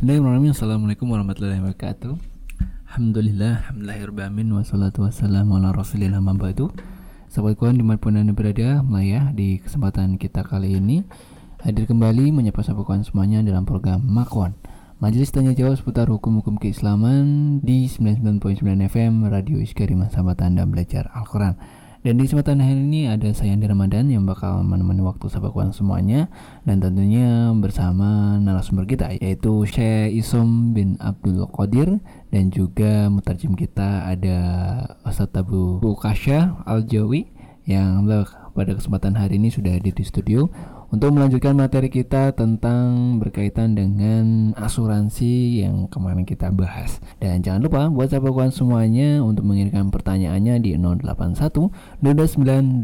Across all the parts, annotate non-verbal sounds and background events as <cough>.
Bismillahirrahmanirrahim. Assalamualaikum warahmatullahi wabarakatuh. Alhamdulillah Alhamdulillahirrahmanirrahim. Wassalatu wassalamu ala rasulillah mabadu Sahabat kawan di mana pun anda berada Maya di kesempatan kita kali ini Hadir kembali menyapa sahabat kawan semuanya dalam program Makwan. Majelis Tanya Jawab seputar hukum-hukum keislaman di 99.9 FM Radio Iskarima Sahabat Anda Belajar Al-Quran dan di kesempatan hari ini ada saya Andi Ramadan yang bakal menemani waktu sahabat kawan semuanya dan tentunya bersama narasumber kita yaitu Syekh Isom bin Abdul Qadir dan juga mutarjim kita ada Ustadz Abu Bukasya Al-Jawi yang pada kesempatan hari ini sudah hadir di studio untuk melanjutkan materi kita tentang berkaitan dengan asuransi yang kemarin kita bahas. Dan jangan lupa buat sahabat kawan semuanya untuk mengirimkan pertanyaannya di 081 29888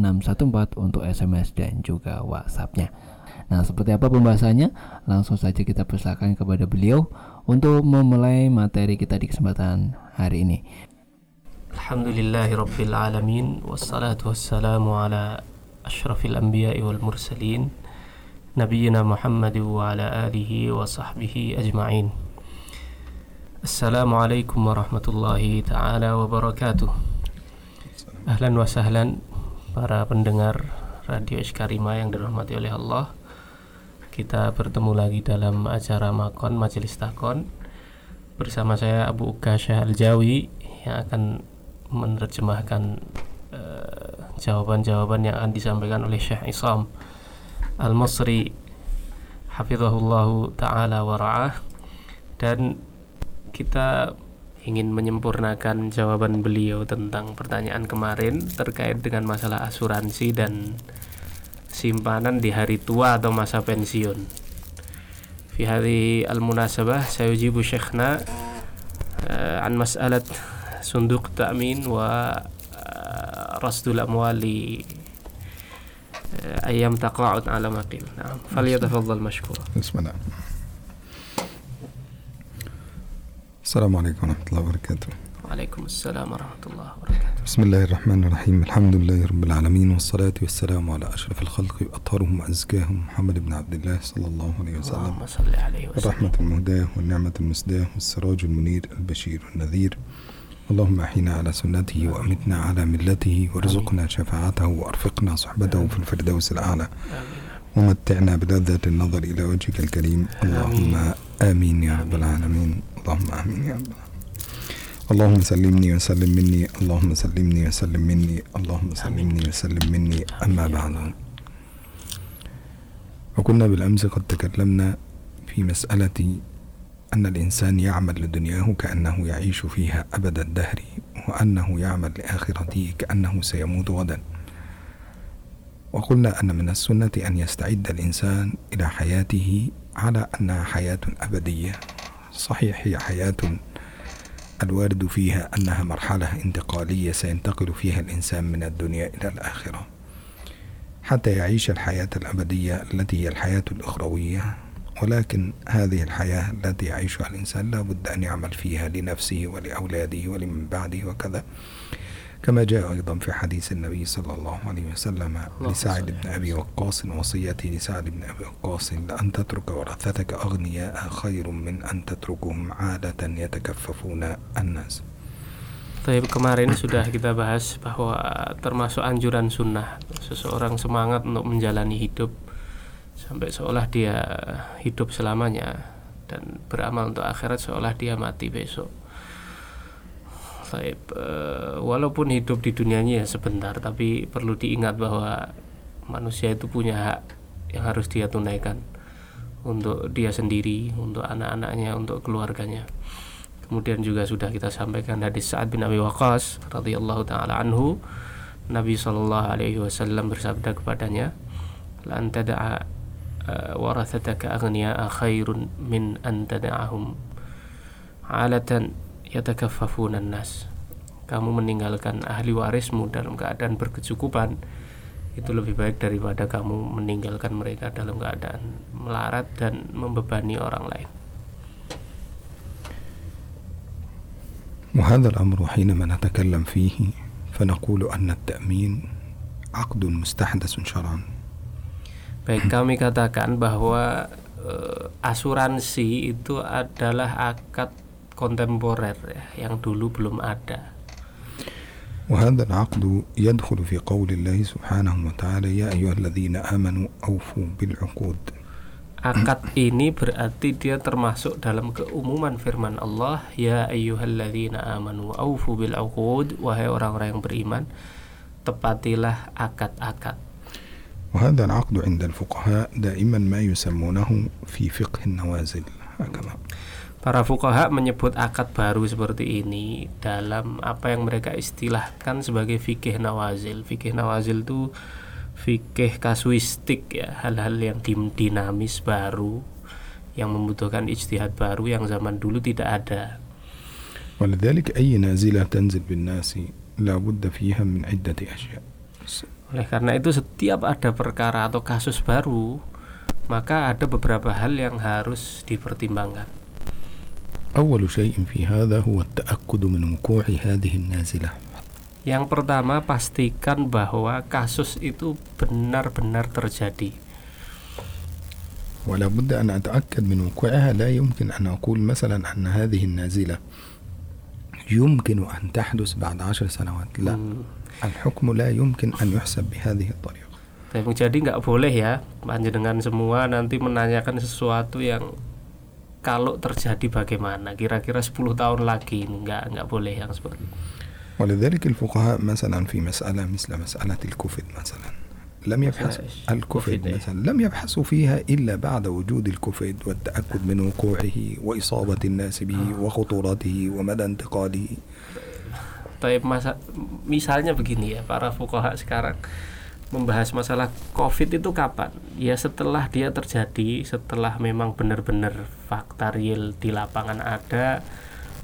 614 untuk SMS dan juga WhatsAppnya. Nah, seperti apa pembahasannya? Langsung saja kita persilakan kepada beliau untuk memulai materi kita di kesempatan hari ini. Alhamdulillahirrabbilalamin Wassalatu wassalamu ala ashrafil anbiya wal mursalin nabiyina Muhammad wa ala alihi wa sahbihi ajma'in Assalamualaikum warahmatullahi taala wabarakatuh Ahlan wa sahlan para pendengar Radio Iskarima yang dirahmati oleh Allah. Kita bertemu lagi dalam acara Makon Majelis Takon. Bersama saya Abu Uka Syahal Jawi yang akan menerjemahkan jawaban-jawaban yang akan disampaikan oleh Syekh Isam Al-Masri hafizahullahu taala wa dan kita ingin menyempurnakan jawaban beliau tentang pertanyaan kemarin terkait dengan masalah asuransi dan simpanan di hari tua atau masa pensiun. Fi hadhihi al-munasabah sayujibu syekhna uh, an mas'alat sunduk ta'min wa رصد الأموال أيام تقاعد على ما قيل. نعم. فليتفضل مشكورا. بسم الله. السلام عليكم ورحمة الله وبركاته. وعليكم السلام ورحمة الله وبركاته. بسم الله الرحمن الرحيم. الحمد لله رب العالمين والصلاة والسلام على أشرف الخلق وأطهرهم وأزكاهم محمد بن عبد الله صلى الله عليه وسلم. اللهم صل عليه وسلم. الرحمة المهداة والنعمة المسداة والسراج المنير البشير النذير. اللهم أحينا على سنته وأمتنا على ملته وارزقنا شفاعته وأرفقنا صحبته في الفردوس الأعلى. ومتعنا بلذة النظر إلى وجهك الكريم. اللهم آمين يا رب العالمين. اللهم آمين يا رب اللهم سلمني وسلم مني. اللهم سلمني وسلم مني. اللهم سلمني وسلم مني. أما بعد. وكنا بالأمس قد تكلمنا في مسألة أن الإنسان يعمل لدنياه كأنه يعيش فيها أبد الدهر وأنه يعمل لآخرته كأنه سيموت غدا. وقلنا أن من السنة أن يستعد الإنسان إلى حياته على أنها حياة أبدية. صحيح هي حياة الوارد فيها أنها مرحلة انتقالية سينتقل فيها الإنسان من الدنيا إلى الآخرة حتى يعيش الحياة الأبدية التي هي الحياة الأخروية. ولكن هذه الحياة التي يعيشها الإنسان لا بد أن يعمل فيها لنفسه ولأولاده ولمن بعده وكذا. كما جاء أيضا في حديث النبي صلى الله عليه وسلم لسعد بن أبي وقاص وصيته لسعد بن أبي وقاص لأن تترك ورثتك أغنياء خير من أن تتركهم عادة يتكففون الناس. Tapi kemarin sudah kita bahas bahwa termasuk anjuran sunnah seseorang semangat untuk menjalani hidup. Sampai seolah dia hidup selamanya dan beramal untuk akhirat seolah dia mati besok. Baik, uh, walaupun hidup di dunianya ya sebentar, tapi perlu diingat bahwa manusia itu punya hak yang harus dia tunaikan untuk dia sendiri, untuk anak-anaknya, untuk keluarganya. Kemudian juga sudah kita sampaikan dari Sa'ad bin Abi Waqqas radhiyallahu taala anhu, Nabi Shallallahu alaihi wasallam bersabda kepadanya, "Lan tada'a ورثتك أغنياء خير من أن تدعهم عالة يتكففون الناس kamu meninggalkan ahli warismu dalam keadaan berkecukupan itu lebih baik daripada kamu meninggalkan mereka dalam keadaan melarat dan membebani orang lain. وهذا الأمر حينما نتكلم فيه فنقول أن التأمين عقد مستحدث شرعا Baik kami katakan bahwa eh, asuransi itu adalah akad kontemporer ya, yang dulu belum ada. وهذا العقد يدخل في قول الله سبحانه وتعالى يا أيها الذين آمنوا أوفوا بالعقود Akad ini berarti dia termasuk dalam keumuman firman Allah ya ayyuhalladzina amanu aufu bil uqud wahai orang-orang yang beriman tepatilah akad-akad. وهذا العقد عند الفقهاء دائما ما يسمونه في فقه النوازل هكذا Para fuqaha menyebut akad baru seperti ini dalam apa yang mereka istilahkan sebagai fikih nawazil. Fikih nawazil itu fikih kasuistik ya, hal-hal yang dim- dinamis baru yang membutuhkan ijtihad baru yang zaman dulu tidak ada. ولذلك أي نازلة تنزل بالناس لا بد فيها من عدة أشياء Oleh karena itu setiap ada perkara atau kasus baru, maka ada beberapa hal yang harus dipertimbangkan. أول شيء في هذا هو التأكد من وقوع هذه النازلة Yang pertama pastikan bahwa kasus itu benar-benar terjadi. ولا بد أن أتأكد من وقوعها لا يمكن أن أقول مثلا أن هذه النازلة يمكن أن تحدث بعد عشر سنوات لا Hmm. الحكم لا يمكن أن يحسب بهذه الطريقة Tapi jadi nggak boleh ya panjenengan semua nanti menanyakan sesuatu yang kalau terjadi bagaimana kira-kira 10 tahun lagi nggak nggak boleh yang seperti itu. ولذلك الفقهاء مثلا في مسألة مثل مسألة الكفد مثلا لم يبحثوا؟ الكفد كفد إيه؟ مثلا لم يبحثوا فيها إلا بعد وجود الكفد والتأكد من وقوعه وإصابة الناس به وخطورته ومدى انتقاله Tapi masa misalnya begini ya para fuqaha sekarang membahas masalah COVID itu kapan? Ya setelah dia terjadi, setelah memang benar-benar fakta real di lapangan ada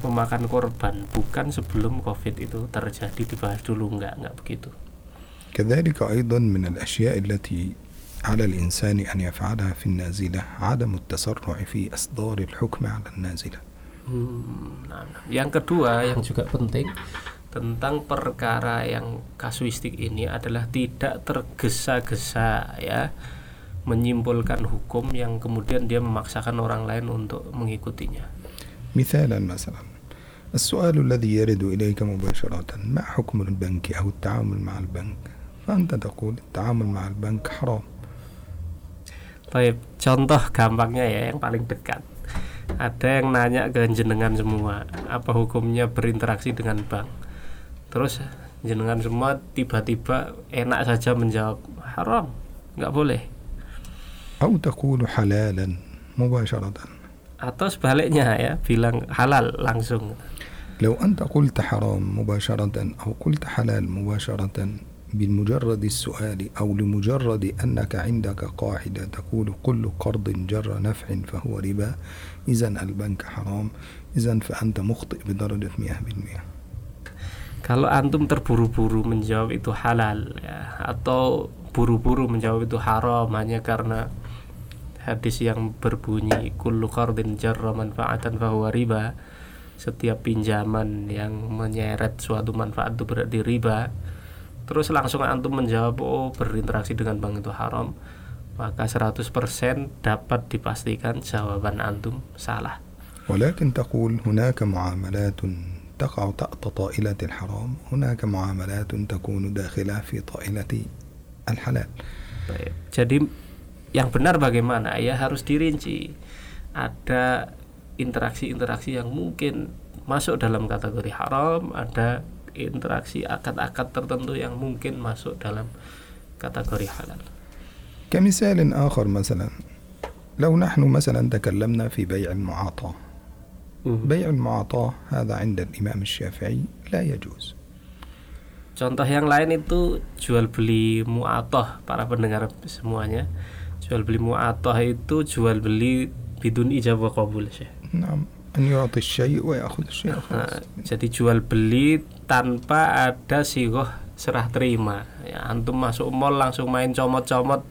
memakan korban, bukan sebelum COVID itu terjadi dibahas dulu nggak nggak begitu. كذلك أيضا من الأشياء التي على الإنسان أن يفعلها في النازلة عدم التسرع في إصدار الحكم على النازلة Hmm, nah, nah. yang kedua yang juga penting tentang perkara yang kasuistik ini adalah tidak tergesa-gesa ya menyimpulkan hukum yang kemudian dia memaksakan orang lain untuk mengikutinya. مثالا مثلا السؤال الذي يرد إليك مباشرة ما حكم البنك أو التعامل مع البنك فأنت تقول التعامل مع البنك حرام Baik, contoh gampangnya ya yang paling dekat. Ada yang nanya ke jenengan semua, apa hukumnya berinteraksi dengan bank? Terus jenengan semua tiba-tiba enak saja menjawab haram, nggak boleh. أو تقول حلالا مباشرة Atau sebaliknya ya, bilang halal langsung. لو أنت قلت حرام مباشرة أو قلت حلال مباشرة بمجرد السؤال أو لمجرد أنك عندك قاعدة تقول كل قرض جر نفع فهو ربا إذا البنك حرام إذا فأنت مخطئ بدرجة 100% Kalau antum terburu-buru menjawab itu halal ya, atau buru-buru menjawab itu haram hanya karena hadis yang berbunyi kullu qardin jarra manfaatan fahuwa riba setiap pinjaman yang menyeret suatu manfaat itu berarti riba terus langsung antum menjawab oh berinteraksi dengan bank itu haram maka 100% dapat dipastikan jawaban antum salah ولكن تقول هناك معاملات تقع تحت طائلة الحرام هناك معاملات تكون داخلة في طائلة الحلال Baik. Jadi yang benar bagaimana ya harus dirinci. Ada interaksi-interaksi yang mungkin masuk dalam kategori haram, ada interaksi akad-akad tertentu yang mungkin masuk dalam kategori halal. كمثال آخر مثلا لو نحن مثلا تكلمنا في بيع المعاطاة Mu'ata Hada inda imam syafi'i La yajuz Contoh yang lain itu jual beli mu'atoh para pendengar semuanya. Jual beli mu'atoh itu jual beli bidun ijab wa qabul Syekh. Nah, jadi jual beli tanpa ada sigoh serah terima. Ya, antum masuk mall langsung main comot-comot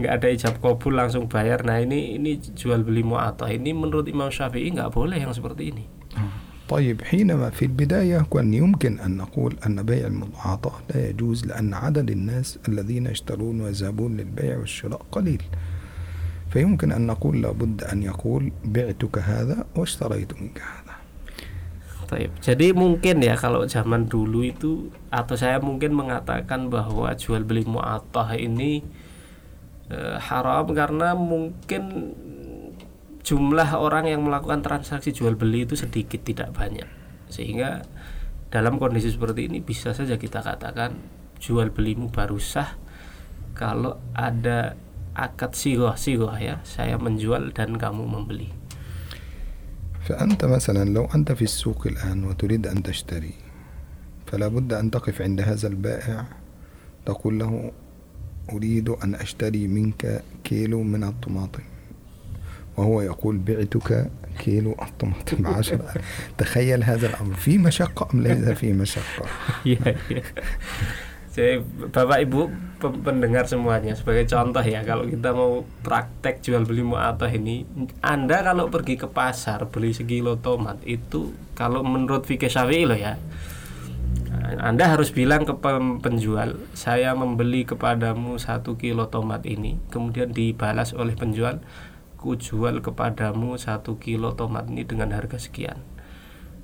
nggak ada ijab kabul langsung bayar. Nah ini ini jual beli mu'atoh. Ini menurut Imam Syafi'i nggak boleh yang seperti ini. طيب حينما في البداية كان يمكن أن نقول أن بيع المعاطاة لا يجوز لأن عدد الناس الذين يشترون ويذهبون للبيع والشراء قليل فيمكن أن نقول لابد أن يقول بعتك هذا واشتريت منك هذا Taib. Jadi mungkin ya kalau zaman dulu itu atau saya mungkin mengatakan bahwa jual beli mu'attah ini eh, haram karena mungkin jumlah orang yang melakukan transaksi jual beli itu sedikit tidak banyak sehingga dalam kondisi seperti ini bisa saja kita katakan jual belimu baru sah kalau ada akad sigoh sigoh ya saya menjual dan kamu membeli فأنت مثلا لو أنت في السوق الآن وتريد أن تشتري فلا بد أن تقف عند هذا البائع تقول له أريد أن أشتري منك كيلو من الطماطم وهو يقول بعتك كيلو الطماطم بعشرة <laughs> تخيل هذا الأمر في مشقة أم ليس في مشقة Iya, <laughs> iya. Jadi Bapak Ibu pe- pendengar semuanya sebagai contoh ya kalau kita mau praktek jual beli mu'atah ini Anda kalau pergi ke pasar beli sekilo tomat itu kalau menurut fikih Syafi'i loh ya anda harus bilang ke pem- penjual, saya membeli kepadamu satu kilo tomat ini, kemudian dibalas oleh penjual, ku jual kepadamu satu kilo tomat ini dengan harga sekian.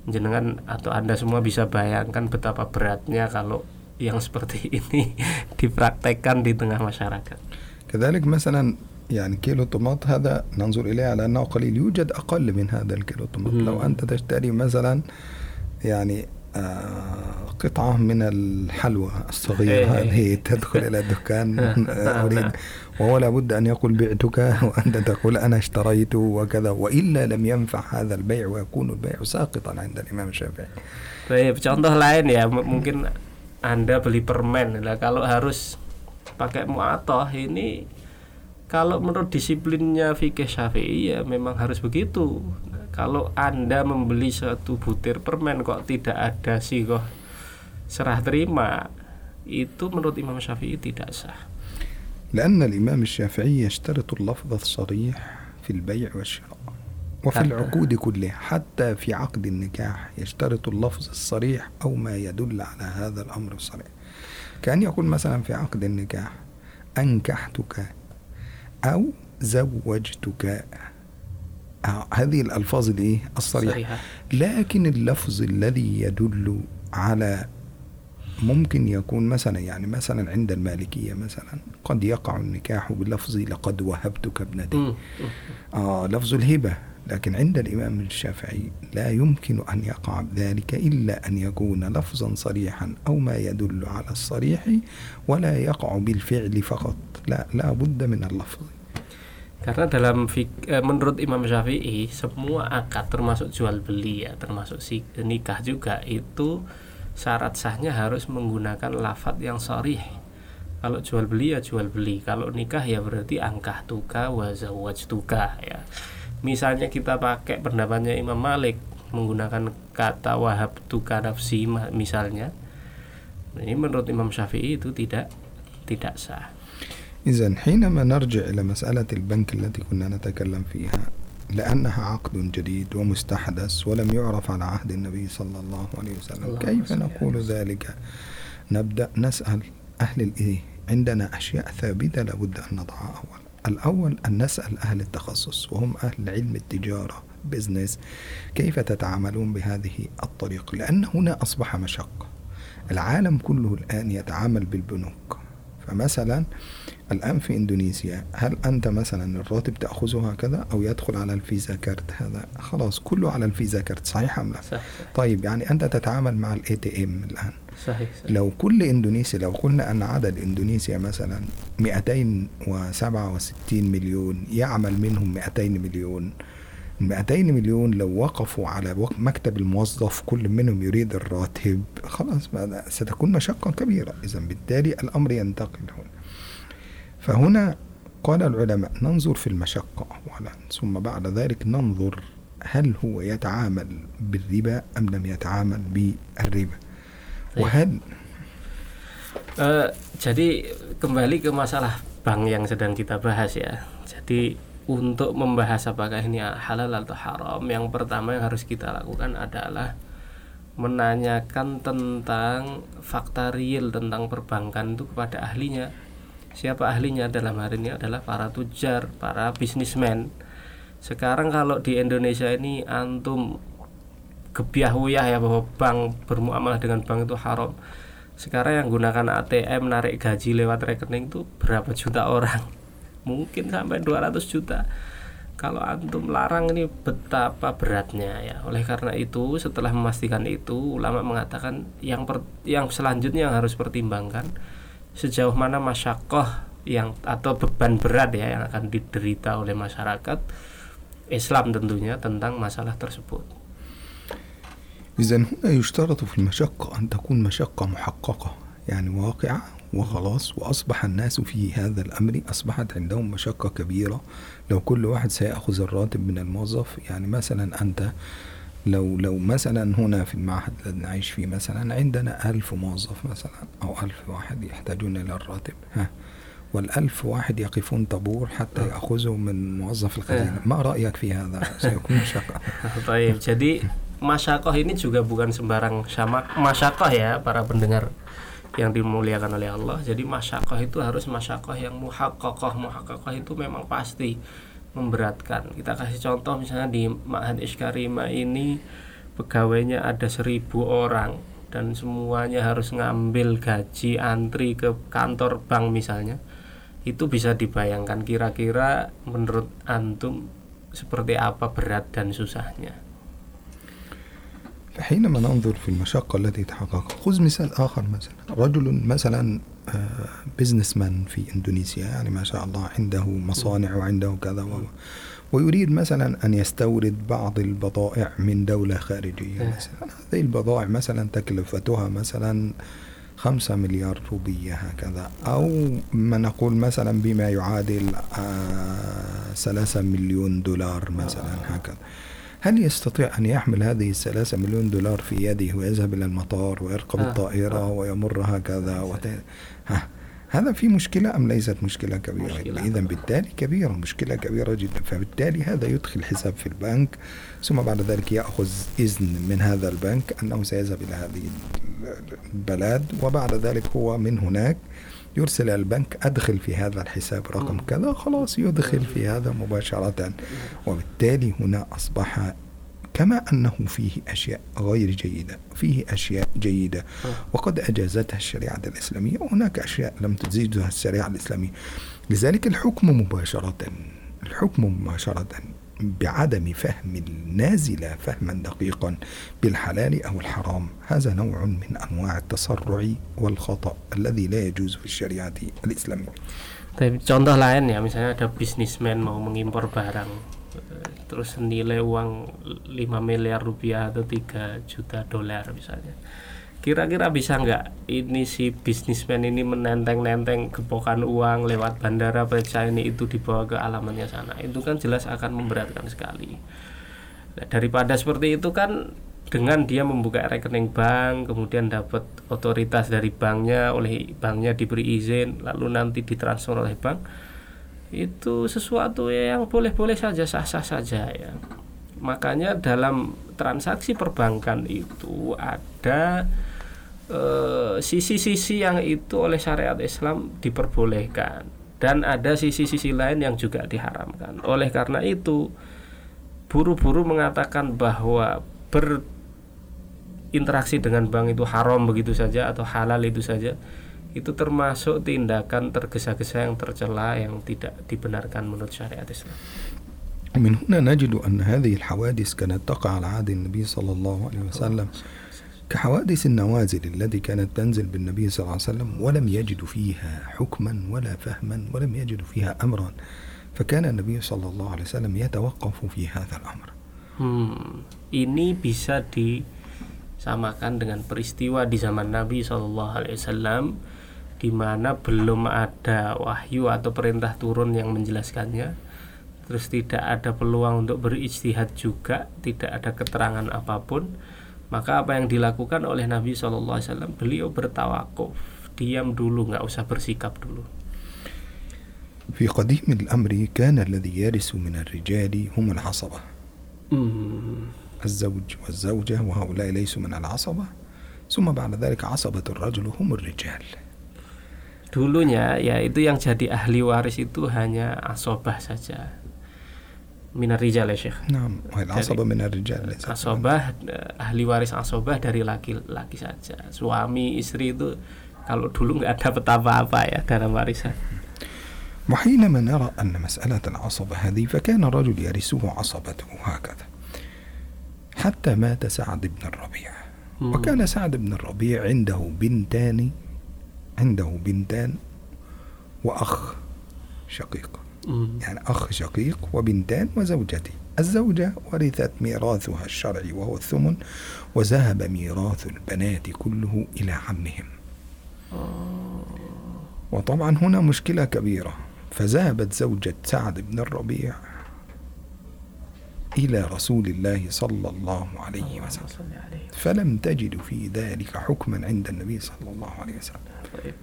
Jenengan atau anda semua bisa bayangkan betapa beratnya kalau yang seperti ini <laughs> dipraktekkan di tengah masyarakat. كذلك مثلا يعني كيلو طماط هذا ننظر إليه على أنه قليل يوجد أقل من هذا الكيلو طماط مم. لو أنت تشتري مثلا يعني آه قطعة من الحلوى الصغيرة إيه. هذه تدخل إلى الدكان <laughs> آه، أريد وهو لابد أن يقول بعتك وأنت تقول أنا اشتريت وكذا وإلا لم ينفع هذا البيع ويكون البيع ساقطا عند الإمام الشافعي Baik, contoh lain ya m- mungkin anda beli permen lah kalau harus pakai muatoh ini kalau menurut disiplinnya fikih syafi'i ya memang harus begitu Nah, kalau anda membeli satu butir permen kok tidak ada sigoh serah terima itu menurut Imam Syafi'i tidak sah. لأن الإمام الشافعي يشترط اللفظ الصريح في البيع والشراء وفي العقود كلها. حتى في عقد النكاح يشترط اللفظ الصريح أو ما يدل على هذا الأمر الصريح. كأن يقول مثلا في عقد النكاح أنكحتك أو زوجتك. آه، هذه الألفاظ الإيه؟ الصريحة. صريحة. لكن اللفظ الذي يدل على ممكن يكون مثلا يعني مثلا عند المالكية مثلا قد يقع النكاح بلفظ لقد وهبتك ابنتي. آه لفظ الهبة. لكن عند الإمام الشافعي لا يمكن أن يقع ذلك إلا أن يكون لفظا صريحا أو ما يدل على الصريح ولا يقع بالفعل فقط. لا لا بد من اللفظ. Karena dalam eh, menurut Imam Syafi'i semua akad termasuk jual beli ya, termasuk si nikah juga itu syarat sahnya harus menggunakan lafat yang sharih. Kalau jual beli ya jual beli, kalau nikah ya berarti angkah tuka wa tuka ya. Misalnya kita pakai pendapatnya Imam Malik menggunakan kata wahab tuka nafsi ma- misalnya. Ini menurut Imam Syafi'i itu tidak tidak sah. إذا حينما نرجع إلى مسألة البنك التي كنا نتكلم فيها لأنها عقد جديد ومستحدث ولم يعرف على عهد النبي صلى الله عليه وسلم. اللهم كيف نقول ذلك؟ نبدأ نسأل أهل الإيه؟ عندنا أشياء ثابتة لابد أن نضعها أولا الأول أن نسأل أهل التخصص وهم أهل علم التجارة بزنس كيف تتعاملون بهذه الطريقة لأن هنا أصبح مشقة العالم كله الآن يتعامل بالبنوك. فمثلا الآن في إندونيسيا هل أنت مثلا الراتب تأخذه هكذا أو يدخل على الفيزا كارت هذا؟ خلاص كله على الفيزا كارت صحيح أم لا؟ صح طيب يعني أنت تتعامل مع الاي تي ام الآن. صحيح, صحيح. لو كل إندونيسيا لو قلنا أن عدد إندونيسيا مثلا 267 مليون يعمل منهم 200 مليون 200 مليون لو وقفوا على مكتب الموظف كل منهم يريد الراتب خلاص ستكون مشقة كبيرة إذا بالتالي الأمر ينتقل هنا فهنا قال العلماء ننظر في المشقة أولا ثم بعد ذلك ننظر هل هو يتعامل بالربا أم لم يتعامل بالربا طيب. وهل Eh, jadi kembali ke masalah bank yang sedang kita bahas ya. Jadi untuk membahas apakah ini halal atau haram, yang pertama yang harus kita lakukan adalah menanyakan tentang fakta real tentang perbankan itu kepada ahlinya. siapa ahlinya? Dalam hari ini adalah para tujar para bisnismen. Sekarang kalau di Indonesia ini antum gebiah ya bahwa bank bermuamalah dengan bank itu haram. Sekarang yang gunakan ATM narik gaji lewat rekening itu berapa juta orang mungkin sampai 200 juta kalau antum larang ini betapa beratnya ya oleh karena itu setelah memastikan itu ulama mengatakan yang per, yang selanjutnya yang harus pertimbangkan sejauh mana masyakoh yang atau beban berat ya yang akan diderita oleh masyarakat Islam tentunya tentang masalah tersebut. إذا هنا يشترط في المشقة أن تكون مشقة محققة يعني واقعة وخلاص وأصبح الناس في هذا الأمر أصبحت عندهم مشقة كبيرة. لو كل واحد سيأخذ الراتب من الموظف يعني مثلا أنت لو لو مثلا هنا في المعهد الذي نعيش فيه مثلا عندنا ألف موظف مثلا أو ألف واحد يحتاجون إلى الراتب ها والألف واحد يقفون طابور حتى يأخذوا من موظف الخزينة. ما رأيك في هذا؟ سيكون مشقة. Baik, <laughs> jadi masyakoh ini juga bukan sembarang sama masyakoh ya para pendengar. Yang dimuliakan oleh Allah. Jadi masyakoh itu harus masyakoh yang muhakkokoh. Muhakkokoh itu memang pasti memberatkan. Kita kasih contoh misalnya di Ma'had Iskarima ini pegawainya ada seribu orang dan semuanya harus ngambil gaji antri ke kantor bank misalnya. Itu bisa dibayangkan kira-kira menurut antum seperti apa berat dan susahnya. فحينما ننظر في المشقة التي تحققها خذ مثال آخر مثلا. رجل مثلا بزنس مان في إندونيسيا يعني ما شاء الله عنده مصانع وعنده كذا و ويريد مثلا أن يستورد بعض البضائع من دولة خارجية مثلا. هذه البضائع مثلا تكلفتها مثلا خمسة مليار روبية هكذا. أو ما نقول مثلا بما يعادل ثلاثة مليون دولار مثلا هكذا. هل يستطيع أن يحمل هذه الثلاثة مليون دولار في يده ويذهب إلى المطار ويركب آه. الطائرة ويمر هكذا وت... ها. هذا في مشكلة أم ليست مشكلة كبيرة؟ مشكلة. إذا بالتالي كبيرة مشكلة كبيرة جدا فبالتالي هذا يدخل حساب في البنك ثم بعد ذلك يأخذ إذن من هذا البنك أنه سيذهب إلى هذه البلد وبعد ذلك هو من هناك يرسل إلى البنك أدخل في هذا الحساب رقم. كذا خلاص يدخل في هذا مباشرة. وبالتالي هنا أصبح كما أنه فيه أشياء غير جيدة فيه أشياء جيدة. وقد أجازتها الشريعة الإسلامية وهناك أشياء لم تجيزها الشريعة الإسلامية. لذلك الحكم مباشرة الحكم مباشرة بعدم فهم النازلة فهما دقيقا بالحلال أو الحرام هذا نوع من أنواع التسرع والخطأ الذي لا يجوز في الشريعة الإسلامية Tapi contoh lain ya, misalnya ada bisnismen mau mengimpor barang, eh, terus nilai uang 5 miliar rupiah atau 3 juta dolar misalnya. Kira-kira bisa nggak ini si bisnismen ini menenteng-nenteng gepokan uang lewat bandara periksa ini itu dibawa ke alamatnya sana? Itu kan jelas akan memberatkan sekali. Nah, daripada seperti itu kan dengan dia membuka rekening bank kemudian dapat otoritas dari banknya oleh banknya diberi izin lalu nanti ditransfer oleh bank itu sesuatu yang boleh-boleh saja sah-sah saja ya makanya dalam transaksi perbankan itu ada eh, sisi-sisi yang itu oleh syariat Islam diperbolehkan dan ada sisi-sisi lain yang juga diharamkan oleh karena itu buru-buru mengatakan bahwa berinteraksi dengan bank itu haram begitu saja atau halal itu saja itu termasuk tindakan tergesa-gesa yang tercela yang tidak dibenarkan menurut syariat Islam. ومن هنا نجد أن هذه الحوادث كانت تقع على عهد النبي صلى الله عليه وسلم كحوادث النوازل التي كانت تنزل بالنبي صلى الله عليه وسلم ولم يجدوا فيها حكما ولا فهما ولم يجدوا فيها أمرا فكان النبي صلى الله عليه وسلم يتوقف في هذا الأمر Hmm, ini bisa disamakan dengan peristiwa di zaman Nabi Shallallahu Alaihi Wasallam di mana belum ada wahyu atau perintah turun yang menjelaskannya terus tidak ada peluang untuk berijtihad juga tidak ada keterangan apapun maka apa yang dilakukan oleh Nabi Shallallahu Alaihi Wasallam beliau bertawakuf diam dulu nggak usah bersikap dulu في قديم الأمر كان الذي يرث من الرجال هم العصبة Hmm, الزوج والزوجة وهؤلاء ليسوا من العصبة ثم بعد ذلك عصبة الرجل هم الرجال dulunya ya itu yang jadi ahli waris itu hanya asobah saja Minar rijal ya Syekh نعم والعصبة من الرجال eh, ahli waris asobah dari laki-laki saja suami istri itu kalau dulu nggak dapat apa-apa ya dalam warisan وحينما نرى أن مسألة العصبة هذه فكان الرجل يرثه عصبته هكذا حتى مات سعد بن الربيع. وكان سعد بن الربيع عنده بنتان عنده بنتان وأخ شقيق. يعني أخ شقيق وبنتان وزوجتي. الزوجة ورثت ميراثها الشرعي وهو الثمن وذهب ميراث البنات كله إلى عمهم. وطبعا هنا مشكلة كبيرة. فذهبت زوجة سعد بن الربيع إلى رسول الله صلى الله عليه وسلم. فلم تجد في ذلك حكما عند النبي صلى الله عليه وسلم. Baik.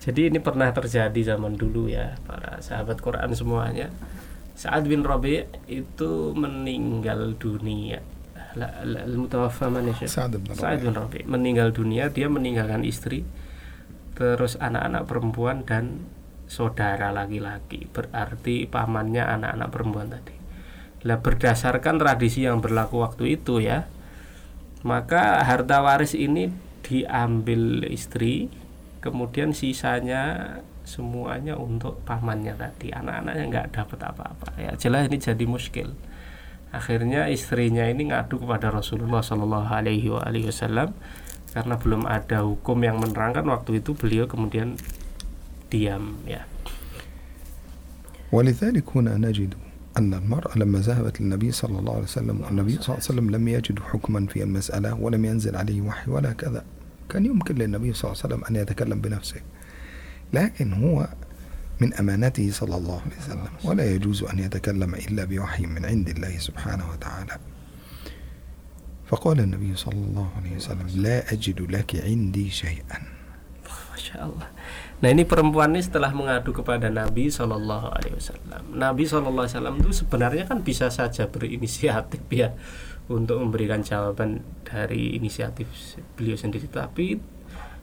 Jadi ini pernah terjadi zaman dulu ya para sahabat Quran semuanya. saat bin Rabi itu meninggal dunia. Sa'ad bin Rabi meninggal dunia, dia meninggalkan istri terus anak-anak perempuan dan saudara laki-laki. Berarti pamannya anak-anak perempuan tadi. Lah berdasarkan tradisi yang berlaku waktu itu ya, maka harta waris ini diambil istri kemudian sisanya semuanya untuk pamannya tadi. Anak-anaknya nggak dapat apa-apa. Ya jelas ini jadi muskil. Akhirnya istrinya ini ngadu kepada Rasulullah Shallallahu Alaihi Wasallam karena belum ada hukum yang menerangkan waktu itu beliau kemudian diam ya. ولذلك هنا نجد أن المرأة لما ذهبت للنبي صلى الله عليه وسلم والنبي صلى الله عليه وسلم لم يجد حكما في المسألة ولم ينزل عليه وحي ولا كذا كان يمكن للنبي صلى الله عليه وسلم أن يتكلم بنفسه لكن هو من أمانته صلى الله عليه وسلم ولا يجوز أن يتكلم إلا بوحي من عند الله سبحانه وتعالى فقال النبي صلى الله عليه وسلم لا أجد لك عندي شيئا Masya Allah. Nah ini perempuan ini setelah mengadu kepada Nabi Shallallahu Alaihi Wasallam. Nabi Shallallahu Alaihi Wasallam itu sebenarnya kan bisa saja berinisiatif ya untuk memberikan jawaban dari inisiatif beliau sendiri. Tapi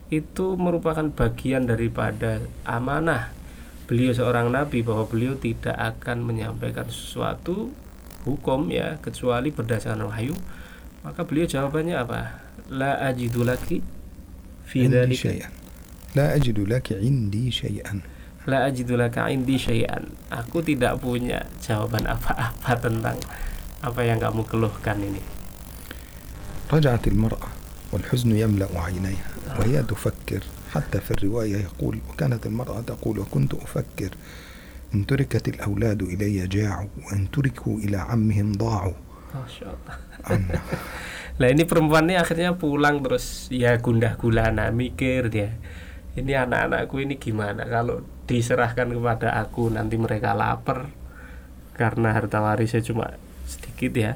itu merupakan bagian daripada amanah beliau seorang nabi bahwa beliau tidak akan menyampaikan sesuatu hukum ya kecuali berdasarkan wahyu. Maka beliau jawabannya apa? La ajidu laki fi la ajidu laki indi syai'an. La ajidu laki indi syai'an. Aku tidak punya jawaban apa-apa tentang apa yang kamu keluhkan ini. رجعت المرأة والحزن يملأ عينيها وهي تفكر حتى في الرواية يقول وكانت المرأة تقول وكنت أفكر إن تركت الأولاد إلي جاعوا وإن تركوا إلى عمهم ضاعوا Masya Allah. عنا Lah <laughs> ini perempuan ini akhirnya pulang terus ya gundah gulana mikir dia. Ini anak-anakku ini gimana kalau diserahkan kepada aku nanti mereka lapar karena harta warisnya cuma sedikit ya.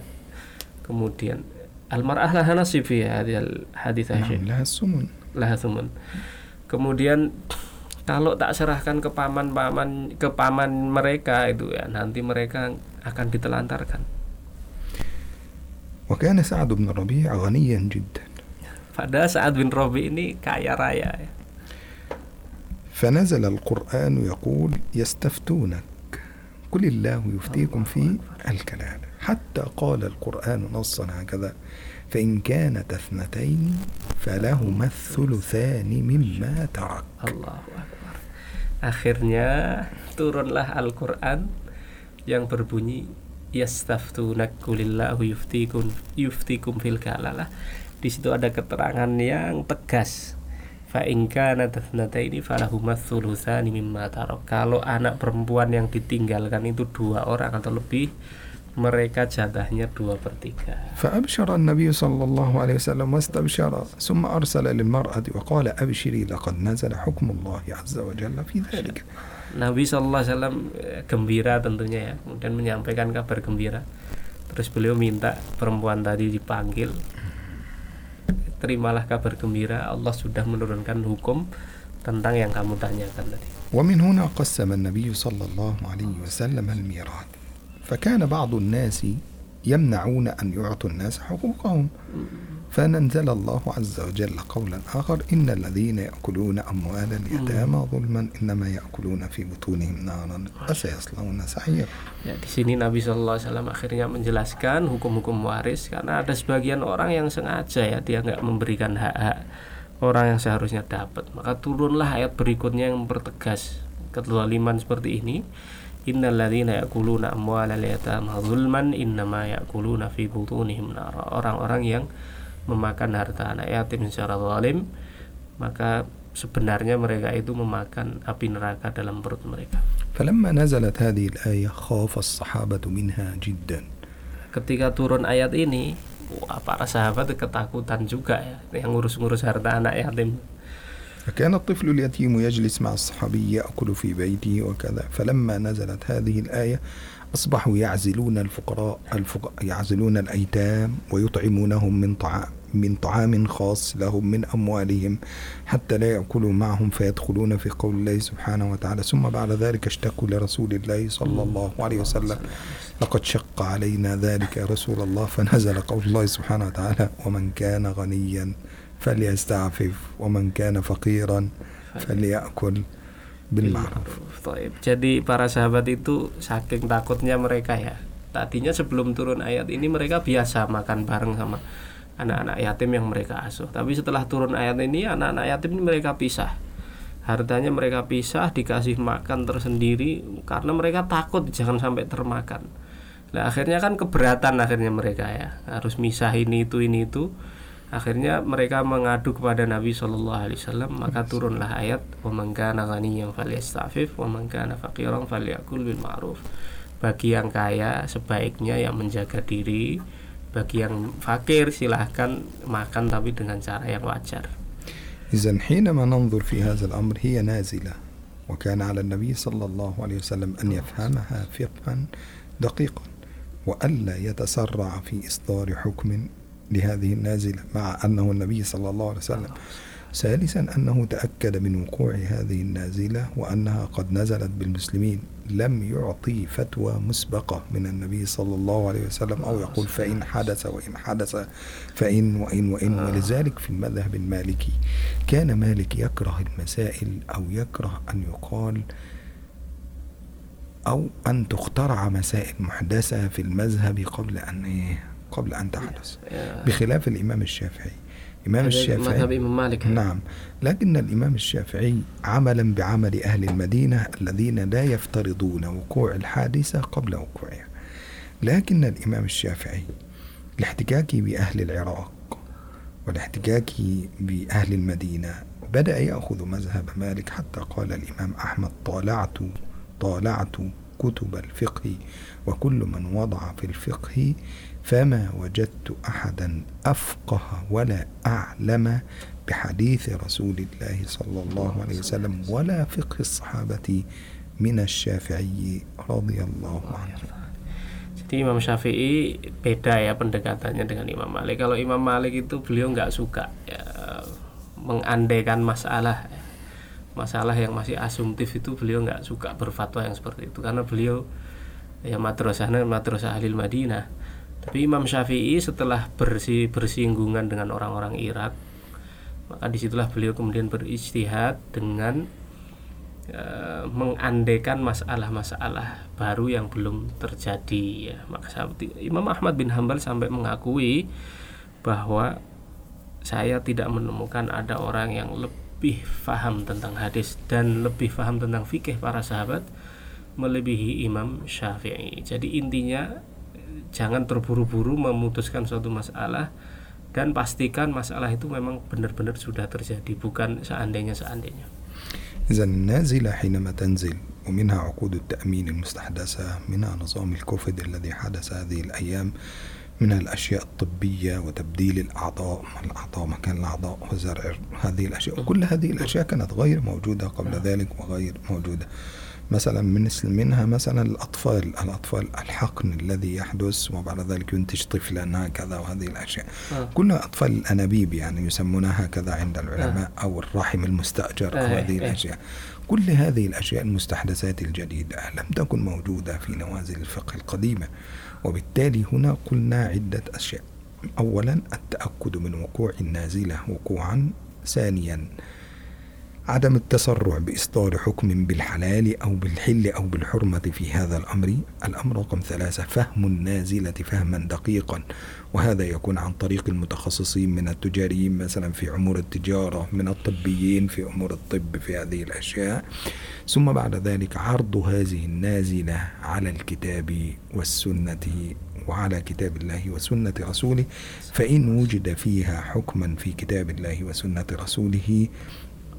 Kemudian almar'ah laha nasib ya hadis نعم لها السمن lah teman. Kemudian kalau tak serahkan ke paman-paman ke paman mereka itu ya nanti mereka akan ditelantarkan. وكان سعد بن الربيع غنيا جدا Padahal saat bin Robi ini kaya raya ya. فنزل القرآن يقول يستفتونك قل الله يفتيكم في الكلالة حتى قال القرآن نصا هكذا فإن كانت اثنتين فلهما الثلثان مما ترك Allahu Akbar. Akhirnya turunlah Al-Qur'an yang berbunyi yastaftunak kulillahu yuftikum yuftikum fil kalalah. Di situ ada keterangan yang tegas. Fa in kanat ini falahuma thulutsani mimma tarak. Kalau anak perempuan yang ditinggalkan itu dua orang atau lebih, mereka jatahnya dua per tiga. فأبشر النبي صلى الله عليه وسلم واستبشر ثم أرسل للمرأة وقال أبشري لقد نزل حكم الله عز وجل في ذلك Nabi Shallallahu Alaihi Wasallam eh, gembira tentunya ya, kemudian menyampaikan kabar gembira. Terus beliau minta perempuan tadi dipanggil. Terimalah kabar gembira, Allah sudah menurunkan hukum tentang yang kamu tanyakan tadi. ومن هنا قسم النبي صلى الله عليه وسلم الميراث فكان بعض الناس يمنعون أن يعطوا الناس حقوقهم فننزل الله عز وجل قولا آخر إن الذين يأكلون أموال اليتامى ظلما إنما يأكلون في بطونهم نارا وسيصلون سعيرا Ya, di sini Nabi Shallallahu Alaihi Wasallam akhirnya menjelaskan hukum-hukum waris karena ada sebagian orang yang sengaja ya dia nggak memberikan hak-hak orang yang seharusnya dapat. Maka turunlah ayat berikutnya yang mempertegas kezaliman seperti ini. Innalladzina ya'kuluna amwalal yatama zulman innama ya'kuluna fi butunihim nar. Orang-orang yang memakan harta anak yatim secara zalim maka sebenarnya mereka itu memakan api neraka dalam perut mereka. فلما نزلت هذه الآية خاف الصحابة منها جدا ketika turun ayat ini wah, para sahabat ketakutan juga ya yang ngurus-ngurus harta anak yatim فكان الطفل اليتيم يجلس مع الصحابي يأكل في بيته وكذا فلما نزلت هذه الآية أصبحوا يعزلون الفقراء الفق... يعزلون الأيتام ويطعمونهم من طعام من طعام خاص لهم من أموالهم حتى لا يأكلوا معهم فيدخلون في قول الله سبحانه وتعالى ثم بعد ذلك اشتكوا لرسول الله صلى الله عليه وسلم لقد شق علينا ذلك يا رسول الله فنزل قول الله سبحانه وتعالى ومن كان غنيا فليستعفف ومن كان فقيرا فليأكل بالمعروف Taib. Jadi para sahabat itu saking takutnya mereka ya. Tadinya sebelum turun ayat ini mereka biasa makan bareng sama anak-anak yatim yang mereka asuh. Tapi setelah turun ayat ini, anak-anak yatim ini mereka pisah. Hartanya mereka pisah, dikasih makan tersendiri karena mereka takut jangan sampai termakan. Nah, akhirnya kan keberatan akhirnya mereka ya. Harus misah ini itu ini itu. Akhirnya mereka mengadu kepada Nabi Shallallahu alaihi wasallam, maka turunlah ayat wa man yang faliyastafif, falyastafif wa man ma'ruf. Bagi yang kaya sebaiknya yang menjaga diri, Bagi yang fakir silahkan makan tapi dengan cara yang wajar. إذا حينما ننظر في هذا الأمر هي نازلة وكان على النبي صلى الله عليه وسلم أن يفهمها فقها دقيقا وألا يتسرع في إصدار حكم لهذه النازلة مع أنه النبي صلى الله عليه وسلم ثالثا أنه تأكد من وقوع هذه النازلة وأنها قد نزلت بالمسلمين لم يعطي فتوى مسبقة من النبي صلى الله عليه وسلم أو يقول فإن حدث وإن حدث فإن وإن وإن. ولذلك في المذهب المالكي كان مالك يكره المسائل أو يكره أن يقال أو أن تخترع مسائل محدثة في المذهب قبل أن إيه؟ قبل أن تحدث. Ya, بخلاف الإمام الشافعي. الإمام الشافعي. Imam Malik ya. نعم. لكن الإمام الشافعي عملا بعمل أهل المدينة الذين لا يفترضون وقوع الحادثة قبل وقوعها. لكن الإمام الشافعي لاحتكاكه بأهل العراق والاحتكاك بأهل المدينة بدأ يأخذ مذهب مالك حتى قال الإمام أحمد طالعت طالعت كتب الفقه وكل من وضع في الفقه فما وجدت أحدا أفقه ولا أعلم بحديث رسول الله صلى الله عليه وسلم ولا فقه الصحابة من الشافعي رضي الله عنه Jadi Imam Syafi'i beda ya pendekatannya dengan Imam Malik. Kalau Imam Malik itu beliau nggak suka ya, mengandaikan masalah masalah yang masih asumtif itu beliau nggak suka berfatwa yang seperti itu karena beliau ya madrasahnya madrasah ahli Madinah. Tapi Imam Syafi'i setelah bersih bersinggungan dengan orang-orang Irak maka di situlah beliau kemudian beristihad dengan eh, mengandaikan masalah-masalah baru yang belum terjadi ya maka Imam Ahmad bin Hambal sampai mengakui bahwa saya tidak menemukan ada orang yang lebih faham tentang hadis dan lebih faham tentang fikih para sahabat melebihi Imam Syafi'i. Jadi intinya eh, jangan terburu-buru memutuskan suatu masalah dan pastikan masalah itu memang benar-benar sudah terjadi bukan seandainya seandainya. إذا النازلة حينما تنزل ومنها عقود التأمين المستحدثة منها نظام الكوفيد الذي حدث هذه الأيام منها الأشياء الطبية وتبديل الأعضاء الأعضاء مكان الأعضاء وزرع هذه الأشياء. وكل هذه الأشياء كانت غير موجودة قبل ذلك وغير موجودة. مثلا مثل منها مثلا الأطفال الأطفال الحقن الذي يحدث وبعد ذلك ينتج طفلا هكذا وهذه الأشياء. آه. كلها أطفال الأنابيب يعني يسمونها هكذا عند العلماء أو الرحم المستأجر آه، هذه إيه. الأشياء. كل هذه الأشياء المستحدثات الجديدة لم تكن موجودة في نوازل الفقه القديمة. وبالتالي هنا قلنا عدة أشياء. أولا التأكد من وقوع النازلة وقوعا. ثانيا عدم التسرع بإصدار حكم بالحلال أو بالحل أو بالحرمة في هذا الأمر الأمر رقم ثلاثة فهم النازلة فهما دقيقا. وهذا يكون عن طريق المتخصصين من التجاريين مثلا في أمور التجارة من الطبيين في أمور الطب في هذه الأشياء. ثم بعد ذلك عرض هذه النازلة على الكتاب والسنة وعلى كتاب الله وسنة رسوله. فإن وجد فيها حكما في كتاب الله وسنة رسوله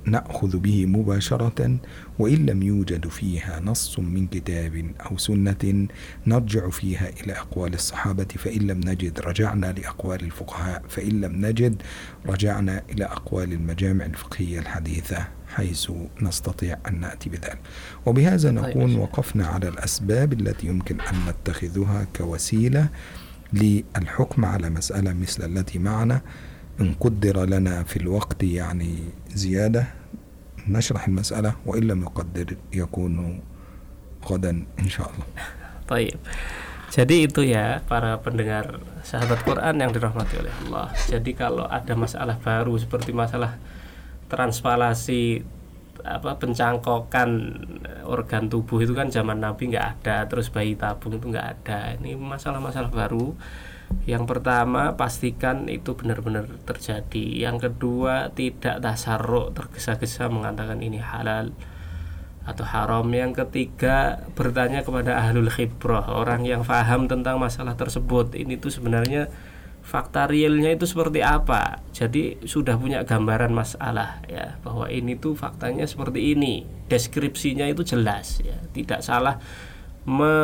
نأخذ به مباشرة وإن لم يوجد فيها نص من كتاب أو سنة نرجع فيها إلى أقوال الصحابة فإن لم نجد رجعنا لأقوال الفقهاء فإن لم نجد رجعنا إلى أقوال المجامع الفقهية الحديثة حيث نستطيع أن نأتي بذلك. وبهذا نكون وقفنا على الأسباب التي يمكن أن نتخذها كوسيلة للحكم على مسألة مثل التي معنا. إن قدر لنا في الوقت يعني زيادة نشرح المسألة وإن لم يقدر يكون غدا إن شاء الله طيب Jadi itu ya para pendengar sahabat Quran yang dirahmati oleh Allah. Jadi kalau ada masalah baru seperti masalah transpalasi apa pencangkokan organ tubuh itu kan zaman Nabi nggak ada, terus bayi tabung itu nggak ada. Ini masalah-masalah baru yang pertama pastikan itu benar-benar terjadi. Yang kedua tidak tasarruk tergesa-gesa mengatakan ini halal atau haram. Yang ketiga bertanya kepada ahlul khibrah orang yang faham tentang masalah tersebut. Ini tuh sebenarnya fakta realnya itu seperti apa? Jadi sudah punya gambaran masalah ya bahwa ini tuh faktanya seperti ini. Deskripsinya itu jelas ya. Tidak salah me,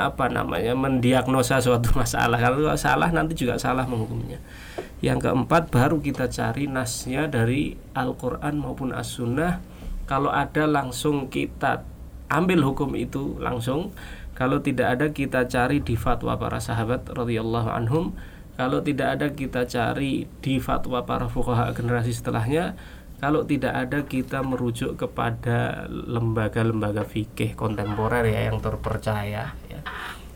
apa namanya mendiagnosa suatu <laughs> masalah. Kalau salah nanti juga salah menghukumnya. Yang keempat baru kita cari nasnya dari Al-Quran maupun As-Sunnah. Kalau ada langsung kita ambil hukum itu langsung. Kalau tidak ada kita cari di fatwa para sahabat radhiyallahu anhum. Kalau tidak ada kita cari di fatwa para fuqaha generasi setelahnya kalau tidak ada kita merujuk kepada lembaga-lembaga fikih kontemporer ya yang terpercaya ya.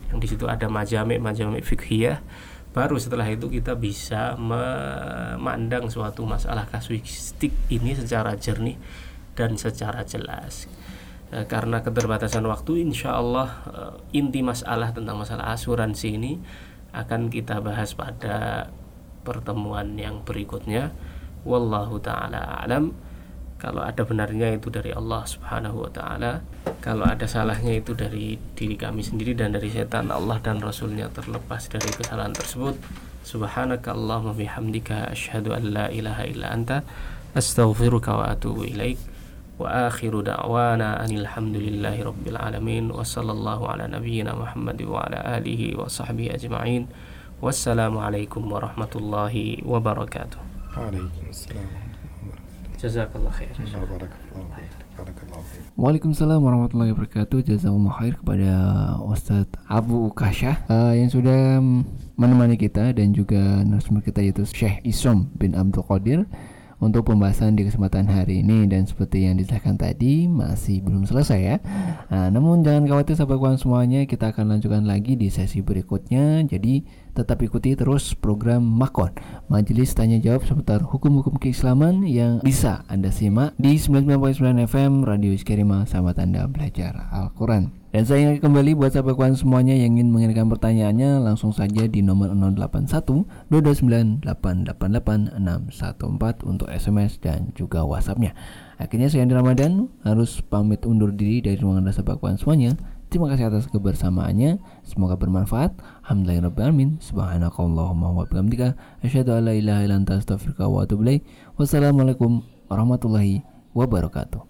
Yang di situ ada majamik majamik fikih baru setelah itu kita bisa memandang suatu masalah kasuistik ini secara jernih dan secara jelas. E, karena keterbatasan waktu insya Allah e, inti masalah tentang masalah asuransi ini akan kita bahas pada pertemuan yang berikutnya wallahu taala alam. Kalau ada benarnya itu dari Allah Subhanahu wa taala. Kalau ada salahnya itu dari diri kami sendiri dan dari setan Allah dan rasulnya terlepas dari kesalahan tersebut. Subhanaka Allahumma bihamdika asyhadu an la ilaha illa anta. Astaghfiruka wa atubu ilaik. Wa akhiru da'wana anil hamdulillahi rabbil alamin. Wa sallallahu ala nabiyyina Muhammad wa ala alihi wa sahbihi ajma'in. Wassalamu alaikum warahmatullahi wabarakatuh Jazakallah khair. Waalaikumsalam warahmatullahi wabarakatuh. Jazakumullah khair kepada Ustadz Abu Kasyah uh, yang sudah menemani kita dan juga narasumber kita yaitu Syekh Isom bin Abdul Qadir untuk pembahasan di kesempatan hari ini dan seperti yang disahkan tadi masih belum selesai ya. Nah, namun jangan khawatir sahabat kawan semuanya, kita akan lanjutkan lagi di sesi berikutnya. Jadi tetap ikuti terus program Makon, Majelis Tanya Jawab seputar hukum-hukum keislaman yang bisa Anda simak di 99.9 FM Radio Iskerima sahabat Anda belajar Al-Quran. Dan saya ingin kembali buat sahabat kawan semuanya yang ingin mengirimkan pertanyaannya langsung saja di nomor 081 229 untuk SMS dan juga WhatsAppnya. Akhirnya saya Andi Ramadan harus pamit undur diri dari ruangan rasa kawan semuanya. Terima kasih atas kebersamaannya. Semoga bermanfaat. Alhamdulillahirabbil Subhanakallahumma wa bihamdika asyhadu an la ilaha illa anta astaghfiruka wa. Wassalamualaikum warahmatullahi wabarakatuh.